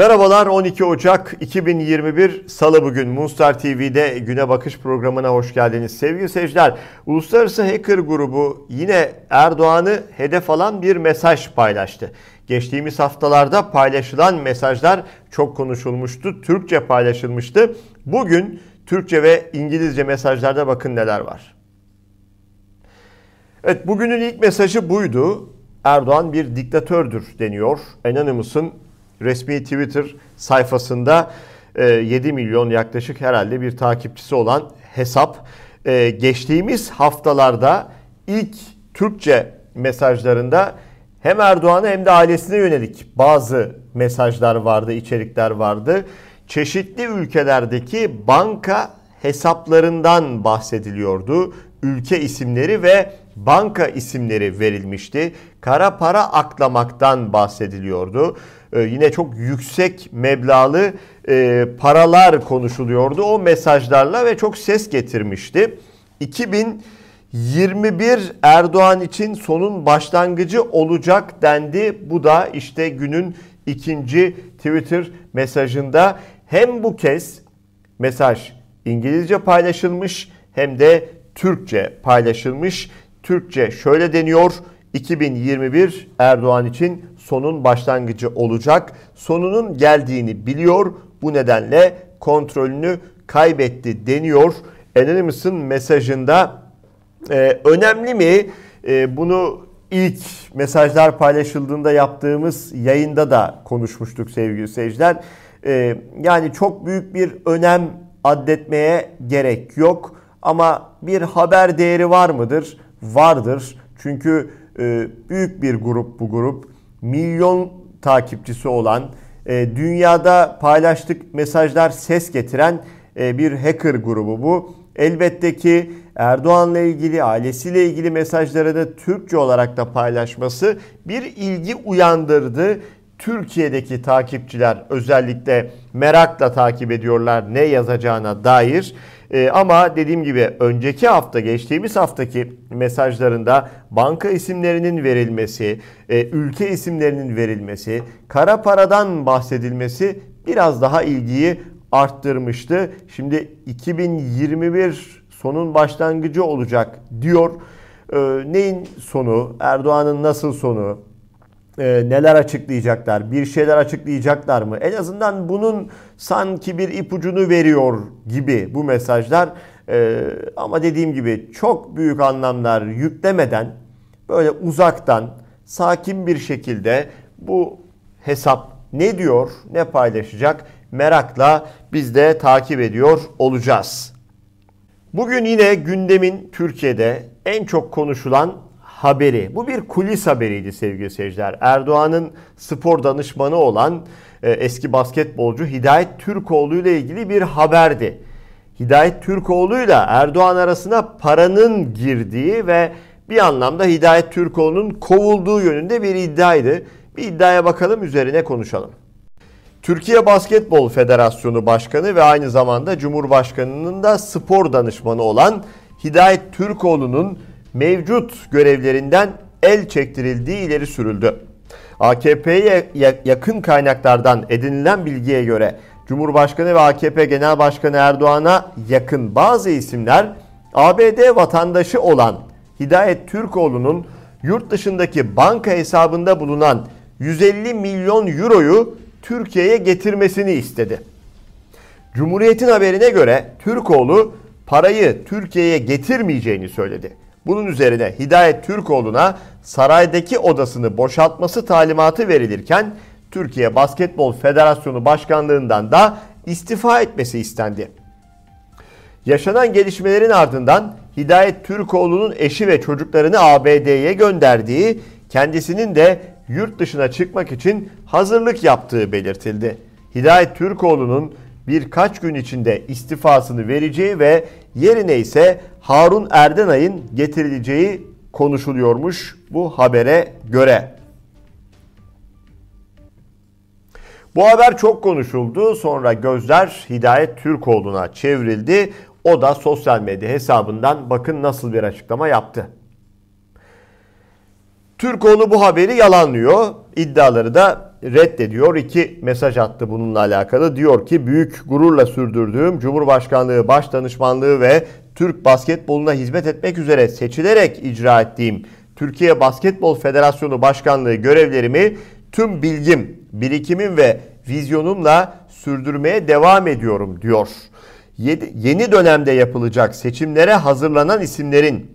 Merhabalar 12 Ocak 2021 Salı bugün Moonstar TV'de Güne Bakış programına hoş geldiniz. Sevgili seyirciler, Uluslararası Hacker grubu yine Erdoğan'ı hedef alan bir mesaj paylaştı. Geçtiğimiz haftalarda paylaşılan mesajlar çok konuşulmuştu, Türkçe paylaşılmıştı. Bugün Türkçe ve İngilizce mesajlarda bakın neler var. Evet bugünün ilk mesajı buydu. Erdoğan bir diktatördür deniyor. Anonymous'ın resmi Twitter sayfasında 7 e, milyon yaklaşık herhalde bir takipçisi olan hesap. E, geçtiğimiz haftalarda ilk Türkçe mesajlarında hem Erdoğan'a hem de ailesine yönelik bazı mesajlar vardı, içerikler vardı. Çeşitli ülkelerdeki banka hesaplarından bahsediliyordu. Ülke isimleri ve banka isimleri verilmişti. Kara para aklamaktan bahsediliyordu. Ee, yine çok yüksek meblalı e, paralar konuşuluyordu o mesajlarla ve çok ses getirmişti. 2021 Erdoğan için sonun başlangıcı olacak dendi. Bu da işte günün ikinci Twitter mesajında hem bu kez mesaj İngilizce paylaşılmış hem de Türkçe paylaşılmış. Türkçe şöyle deniyor. 2021 Erdoğan için sonun başlangıcı olacak. Sonunun geldiğini biliyor. Bu nedenle kontrolünü kaybetti deniyor. Anonymous'ın mesajında e, önemli mi? E, bunu ilk mesajlar paylaşıldığında yaptığımız yayında da konuşmuştuk sevgili seyirciler. E, yani çok büyük bir önem addetmeye gerek yok. Ama bir haber değeri var mıdır? Vardır. Çünkü e, büyük bir grup bu grup. Milyon takipçisi olan, e, dünyada paylaştık mesajlar ses getiren e, bir hacker grubu bu. Elbette ki Erdoğan'la ilgili, ailesiyle ilgili mesajlarını Türkçe olarak da paylaşması bir ilgi uyandırdı. Türkiye'deki takipçiler özellikle merakla takip ediyorlar ne yazacağına dair. E, ama dediğim gibi önceki hafta geçtiğimiz haftaki mesajlarında banka isimlerinin verilmesi, e, ülke isimlerinin verilmesi, kara paradan bahsedilmesi biraz daha ilgiyi arttırmıştı. Şimdi 2021 sonun başlangıcı olacak diyor. E, neyin sonu? Erdoğan'ın nasıl sonu? E, neler açıklayacaklar, bir şeyler açıklayacaklar mı? En azından bunun sanki bir ipucunu veriyor gibi bu mesajlar. E, ama dediğim gibi çok büyük anlamlar yüklemeden böyle uzaktan sakin bir şekilde bu hesap ne diyor, ne paylaşacak merakla biz de takip ediyor olacağız. Bugün yine gündemin Türkiye'de en çok konuşulan haberi. Bu bir kulis haberiydi sevgili seyirciler. Erdoğan'ın spor danışmanı olan e, eski basketbolcu Hidayet Türkoğlu ile ilgili bir haberdi. Hidayet Türkoğlu ile Erdoğan arasına paranın girdiği ve bir anlamda Hidayet Türkoğlu'nun kovulduğu yönünde bir iddiaydı. Bir iddiaya bakalım üzerine konuşalım. Türkiye Basketbol Federasyonu Başkanı ve aynı zamanda Cumhurbaşkanı'nın da spor danışmanı olan Hidayet Türkoğlu'nun mevcut görevlerinden el çektirildiği ileri sürüldü. AKP'ye yakın kaynaklardan edinilen bilgiye göre Cumhurbaşkanı ve AKP Genel Başkanı Erdoğan'a yakın bazı isimler ABD vatandaşı olan Hidayet Türkoğlu'nun yurt dışındaki banka hesabında bulunan 150 milyon euroyu Türkiye'ye getirmesini istedi. Cumhuriyet'in haberine göre Türkoğlu parayı Türkiye'ye getirmeyeceğini söyledi. Bunun üzerine Hidayet Türkoğlu'na saraydaki odasını boşaltması talimatı verilirken Türkiye Basketbol Federasyonu Başkanlığından da istifa etmesi istendi. Yaşanan gelişmelerin ardından Hidayet Türkoğlu'nun eşi ve çocuklarını ABD'ye gönderdiği, kendisinin de yurt dışına çıkmak için hazırlık yaptığı belirtildi. Hidayet Türkoğlu'nun birkaç gün içinde istifasını vereceği ve yerine ise Harun Erdenay'ın getirileceği konuşuluyormuş bu habere göre. Bu haber çok konuşuldu. Sonra gözler Hidayet Türkoğlu'na çevrildi. O da sosyal medya hesabından bakın nasıl bir açıklama yaptı. Türkoğlu bu haberi yalanlıyor. İddiaları da reddediyor. İki mesaj attı bununla alakalı. Diyor ki büyük gururla sürdürdüğüm Cumhurbaşkanlığı Başdanışmanlığı ve Türk basketboluna hizmet etmek üzere seçilerek icra ettiğim Türkiye Basketbol Federasyonu Başkanlığı görevlerimi tüm bilgim, birikimim ve vizyonumla sürdürmeye devam ediyorum diyor. Yeni dönemde yapılacak seçimlere hazırlanan isimlerin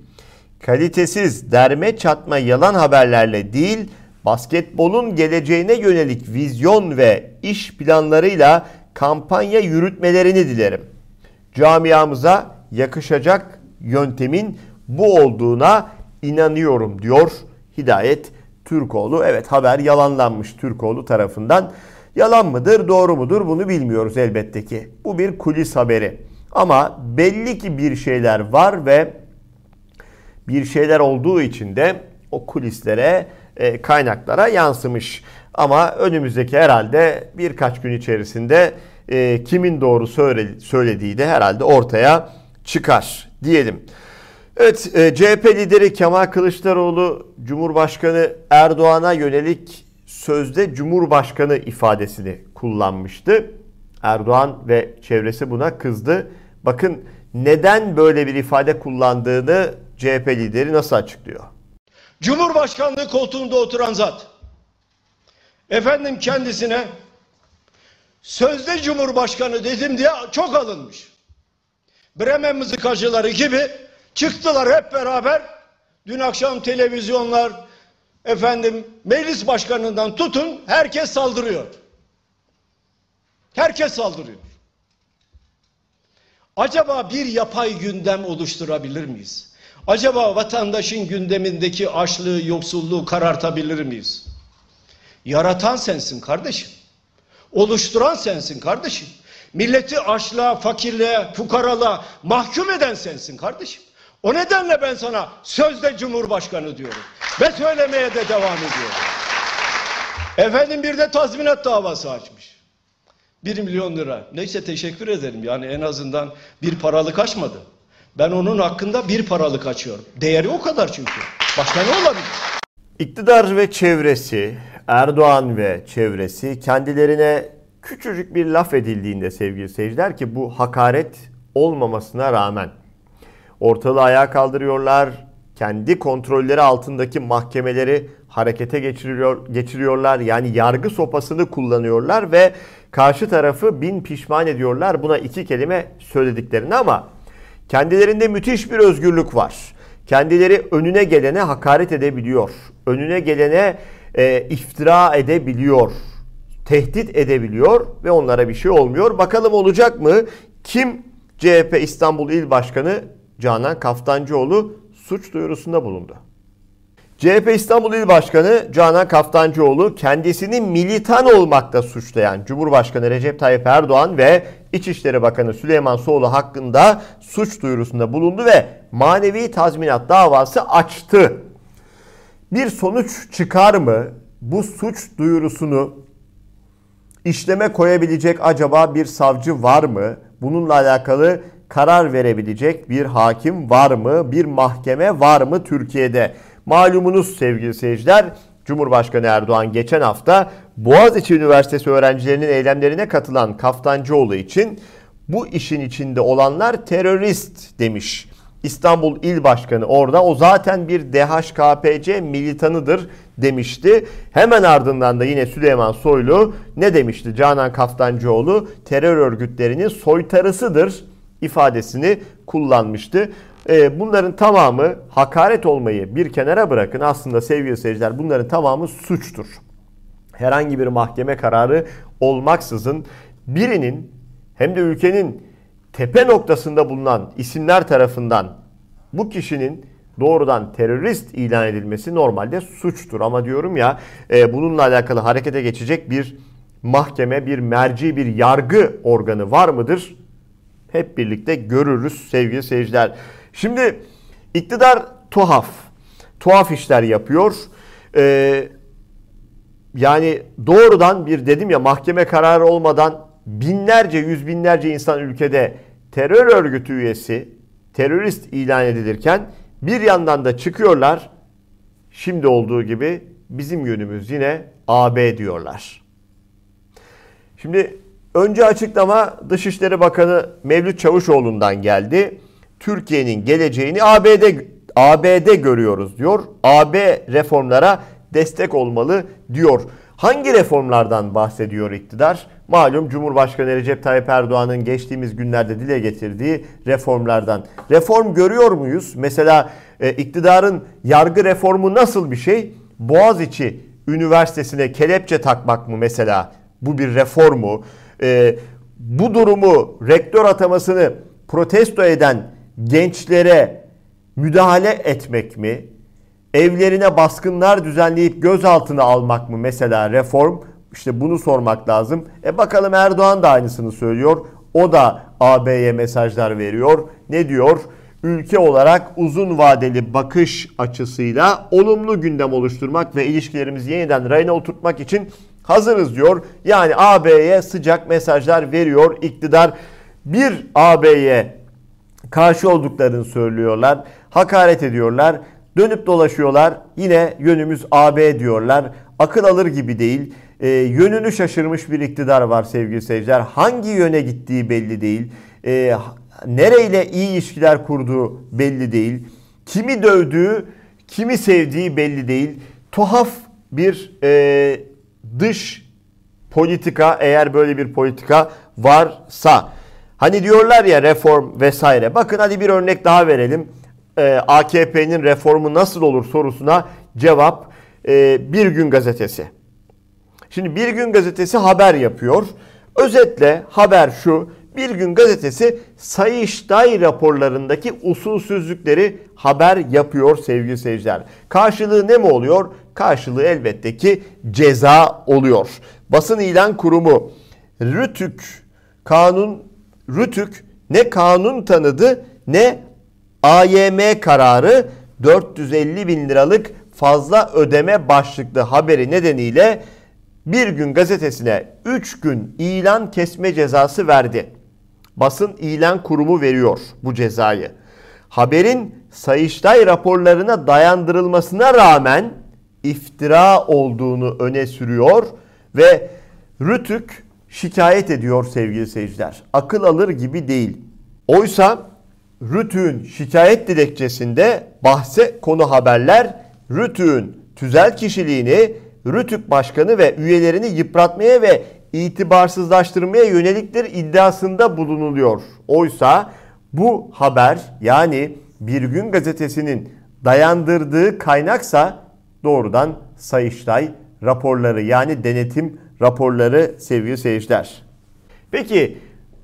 kalitesiz, derme çatma yalan haberlerle değil, basketbolun geleceğine yönelik vizyon ve iş planlarıyla kampanya yürütmelerini dilerim. Camiamıza yakışacak yöntemin bu olduğuna inanıyorum diyor Hidayet Türkoğlu. Evet haber yalanlanmış Türkoğlu tarafından. Yalan mıdır, doğru mudur bunu bilmiyoruz elbette ki. Bu bir kulis haberi. Ama belli ki bir şeyler var ve bir şeyler olduğu için de o kulislere, e, kaynaklara yansımış. Ama önümüzdeki herhalde birkaç gün içerisinde e, kimin doğru söylediği de herhalde ortaya çıkar diyelim. Evet, e, CHP lideri Kemal Kılıçdaroğlu Cumhurbaşkanı Erdoğan'a yönelik sözde Cumhurbaşkanı ifadesini kullanmıştı. Erdoğan ve çevresi buna kızdı. Bakın neden böyle bir ifade kullandığını CHP lideri nasıl açıklıyor? Cumhurbaşkanlığı koltuğunda oturan zat efendim kendisine sözde Cumhurbaşkanı dedim diye çok alınmış. Bremen mızıkacıları gibi çıktılar hep beraber. Dün akşam televizyonlar efendim meclis başkanından tutun herkes saldırıyor. Herkes saldırıyor. Acaba bir yapay gündem oluşturabilir miyiz? Acaba vatandaşın gündemindeki açlığı, yoksulluğu karartabilir miyiz? Yaratan sensin kardeşim. Oluşturan sensin kardeşim. Milleti açlığa, fakirliğe, fukaralığa mahkum eden sensin kardeşim. O nedenle ben sana sözde Cumhurbaşkanı diyorum. Ve söylemeye de devam ediyorum. Efendim bir de tazminat davası açmış. Bir milyon lira. Neyse teşekkür ederim. Yani en azından bir paralık açmadı. Ben onun hakkında bir paralık açıyorum. Değeri o kadar çünkü. Başka ne olabilir? İktidar ve çevresi, Erdoğan ve çevresi kendilerine küçücük bir laf edildiğinde sevgili seyirciler ki bu hakaret olmamasına rağmen ortalığı ayağa kaldırıyorlar. Kendi kontrolleri altındaki mahkemeleri harekete geçiriyor, geçiriyorlar. Yani yargı sopasını kullanıyorlar ve karşı tarafı bin pişman ediyorlar. Buna iki kelime söylediklerini ama kendilerinde müthiş bir özgürlük var. Kendileri önüne gelene hakaret edebiliyor. Önüne gelene e, iftira edebiliyor. Tehdit edebiliyor ve onlara bir şey olmuyor. Bakalım olacak mı? Kim CHP İstanbul İl Başkanı Canan Kaftancıoğlu suç duyurusunda bulundu. CHP İstanbul İl Başkanı Canan Kaftancıoğlu kendisini militan olmakta suçlayan Cumhurbaşkanı Recep Tayyip Erdoğan ve İçişleri Bakanı Süleyman Soğlu hakkında suç duyurusunda bulundu ve manevi tazminat davası açtı. Bir sonuç çıkar mı? Bu suç duyurusunu işleme koyabilecek acaba bir savcı var mı? Bununla alakalı karar verebilecek bir hakim var mı? Bir mahkeme var mı Türkiye'de? Malumunuz sevgili seyirciler Cumhurbaşkanı Erdoğan geçen hafta Boğaziçi Üniversitesi öğrencilerinin eylemlerine katılan Kaftancıoğlu için bu işin içinde olanlar terörist demiş. İstanbul İl Başkanı orada o zaten bir DHKPC militanıdır demişti. Hemen ardından da yine Süleyman Soylu ne demişti Canan Kaftancıoğlu? Terör örgütlerinin soytarısıdır ifadesini kullanmıştı. E, bunların tamamı hakaret olmayı bir kenara bırakın. Aslında sevgili seyirciler bunların tamamı suçtur. Herhangi bir mahkeme kararı olmaksızın birinin hem de ülkenin tepe noktasında bulunan isimler tarafından bu kişinin doğrudan terörist ilan edilmesi normalde suçtur. Ama diyorum ya e, bununla alakalı harekete geçecek bir mahkeme, bir merci, bir yargı organı var mıdır? Hep birlikte görürüz sevgili seyirciler. Şimdi iktidar tuhaf. Tuhaf işler yapıyor. Ee, yani doğrudan bir dedim ya mahkeme kararı olmadan binlerce, yüz binlerce insan ülkede terör örgütü üyesi, terörist ilan edilirken bir yandan da çıkıyorlar. Şimdi olduğu gibi bizim yönümüz yine AB diyorlar. Şimdi önce açıklama Dışişleri Bakanı Mevlüt Çavuşoğlu'ndan geldi. Türkiye'nin geleceğini ABD ABD görüyoruz diyor. AB reformlara destek olmalı diyor. Hangi reformlardan bahsediyor iktidar? Malum Cumhurbaşkanı Recep Tayyip Erdoğan'ın geçtiğimiz günlerde dile getirdiği reformlardan. Reform görüyor muyuz? Mesela e, iktidarın yargı reformu nasıl bir şey? Boğaziçi Üniversitesi'ne kelepçe takmak mı mesela? Bu bir reformu. E, bu durumu rektör atamasını protesto eden gençlere müdahale etmek mi? Evlerine baskınlar düzenleyip gözaltına almak mı mesela reform? İşte bunu sormak lazım. E bakalım Erdoğan da aynısını söylüyor. O da AB'ye mesajlar veriyor. Ne diyor? Ülke olarak uzun vadeli bakış açısıyla olumlu gündem oluşturmak ve ilişkilerimizi yeniden rayına oturtmak için hazırız diyor. Yani AB'ye sıcak mesajlar veriyor iktidar. Bir AB'ye karşı olduklarını söylüyorlar. Hakaret ediyorlar. Dönüp dolaşıyorlar. Yine yönümüz AB diyorlar. Akıl alır gibi değil. E, yönünü şaşırmış bir iktidar var sevgili seyirciler. Hangi yöne gittiği belli değil. E, nereyle iyi ilişkiler kurduğu belli değil. Kimi dövdüğü, kimi sevdiği belli değil. Tuhaf bir e, dış politika eğer böyle bir politika varsa. Hani diyorlar ya reform vesaire. Bakın hadi bir örnek daha verelim. Ee, AKP'nin reformu nasıl olur sorusuna cevap e, Bir Gün Gazetesi. Şimdi Bir Gün Gazetesi haber yapıyor. Özetle haber şu. Bir Gün Gazetesi Sayıştay raporlarındaki usulsüzlükleri haber yapıyor sevgili seyirciler. Karşılığı ne mi oluyor? Karşılığı elbette ki ceza oluyor. Basın ilan kurumu Rütük kanun Rütük ne kanun tanıdı ne AYM kararı 450 bin liralık fazla ödeme başlıklı haberi nedeniyle bir gün gazetesine 3 gün ilan kesme cezası verdi. Basın ilan kurumu veriyor bu cezayı. Haberin Sayıştay raporlarına dayandırılmasına rağmen iftira olduğunu öne sürüyor ve Rütük şikayet ediyor sevgili seyirciler. Akıl alır gibi değil. Oysa Rütük'ün şikayet dilekçesinde bahse konu haberler Rütük'ün tüzel kişiliğini Rütük Başkanı ve üyelerini yıpratmaya ve itibarsızlaştırmaya yöneliktir iddiasında bulunuluyor. Oysa bu haber yani Bir Gün Gazetesi'nin dayandırdığı kaynaksa doğrudan Sayıştay raporları yani denetim raporları sevgili seyirciler. Peki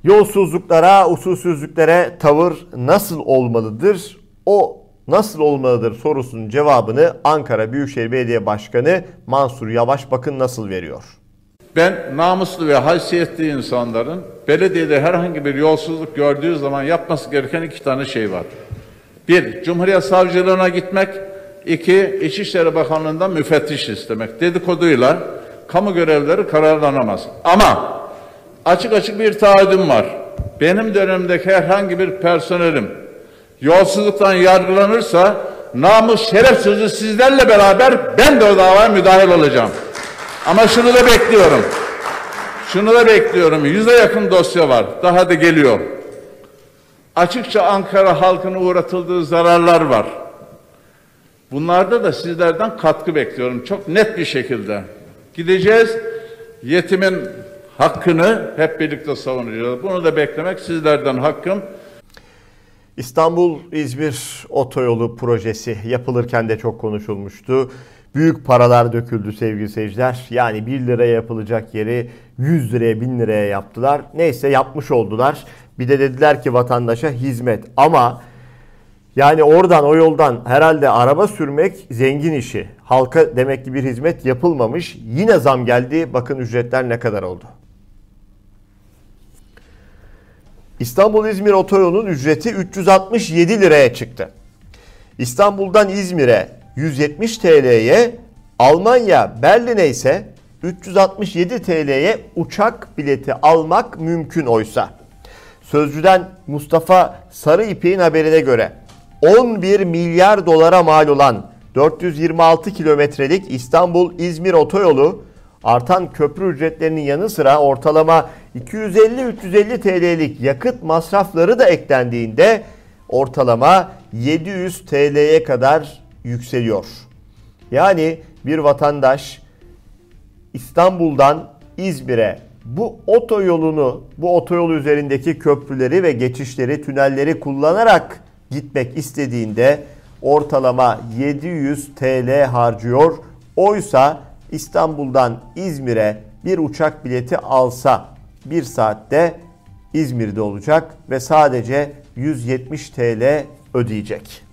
yolsuzluklara, usulsüzlüklere tavır nasıl olmalıdır? O nasıl olmalıdır sorusunun cevabını Ankara Büyükşehir Belediye Başkanı Mansur Yavaş bakın nasıl veriyor. Ben namuslu ve haysiyetli insanların belediyede herhangi bir yolsuzluk gördüğü zaman yapması gereken iki tane şey var. Bir, Cumhuriyet Savcılığına gitmek. iki İçişleri Bakanlığı'ndan müfettiş istemek. Dedikoduyla kamu görevleri kararlanamaz. Ama açık açık bir taahhüdüm var. Benim dönemimdeki herhangi bir personelim yolsuzluktan yargılanırsa namus şeref sözü sizlerle beraber ben de o davaya müdahil olacağım. Ama şunu da bekliyorum. Şunu da bekliyorum. Yüze yakın dosya var. Daha da geliyor. Açıkça Ankara halkına uğratıldığı zararlar var. Bunlarda da sizlerden katkı bekliyorum. Çok net bir şekilde. Gideceğiz. Yetimin hakkını hep birlikte savunacağız. Bunu da beklemek sizlerden hakkım. İstanbul-İzmir otoyolu projesi yapılırken de çok konuşulmuştu. Büyük paralar döküldü sevgili seyirciler. Yani 1 liraya yapılacak yeri 100 liraya 1000 liraya yaptılar. Neyse yapmış oldular. Bir de dediler ki vatandaşa hizmet. Ama yani oradan o yoldan herhalde araba sürmek zengin işi. Halka demek ki bir hizmet yapılmamış. Yine zam geldi. Bakın ücretler ne kadar oldu. İstanbul-İzmir otoyolunun ücreti 367 liraya çıktı. İstanbul'dan İzmir'e 170 TL'ye, Almanya Berlin'e ise 367 TL'ye uçak bileti almak mümkün oysa. Sözcüden Mustafa Sarı haberine göre 11 milyar dolara mal olan 426 kilometrelik İstanbul-İzmir otoyolu Artan köprü ücretlerinin yanı sıra ortalama 250-350 TL'lik yakıt masrafları da eklendiğinde ortalama 700 TL'ye kadar yükseliyor. Yani bir vatandaş İstanbul'dan İzmir'e bu otoyolunu, bu otoyol üzerindeki köprüleri ve geçişleri, tünelleri kullanarak gitmek istediğinde ortalama 700 TL harcıyor. Oysa İstanbul'dan İzmir'e bir uçak bileti alsa bir saatte İzmir'de olacak ve sadece 170 TL ödeyecek.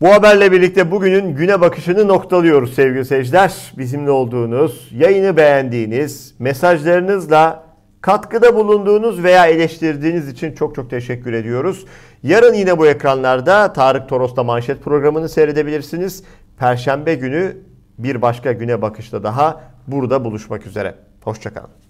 Bu haberle birlikte bugünün güne bakışını noktalıyoruz sevgili seyirciler. Bizimle olduğunuz, yayını beğendiğiniz, mesajlarınızla katkıda bulunduğunuz veya eleştirdiğiniz için çok çok teşekkür ediyoruz. Yarın yine bu ekranlarda Tarık Toros'ta manşet programını seyredebilirsiniz. Perşembe günü bir başka güne bakışta daha burada buluşmak üzere. Hoşçakalın.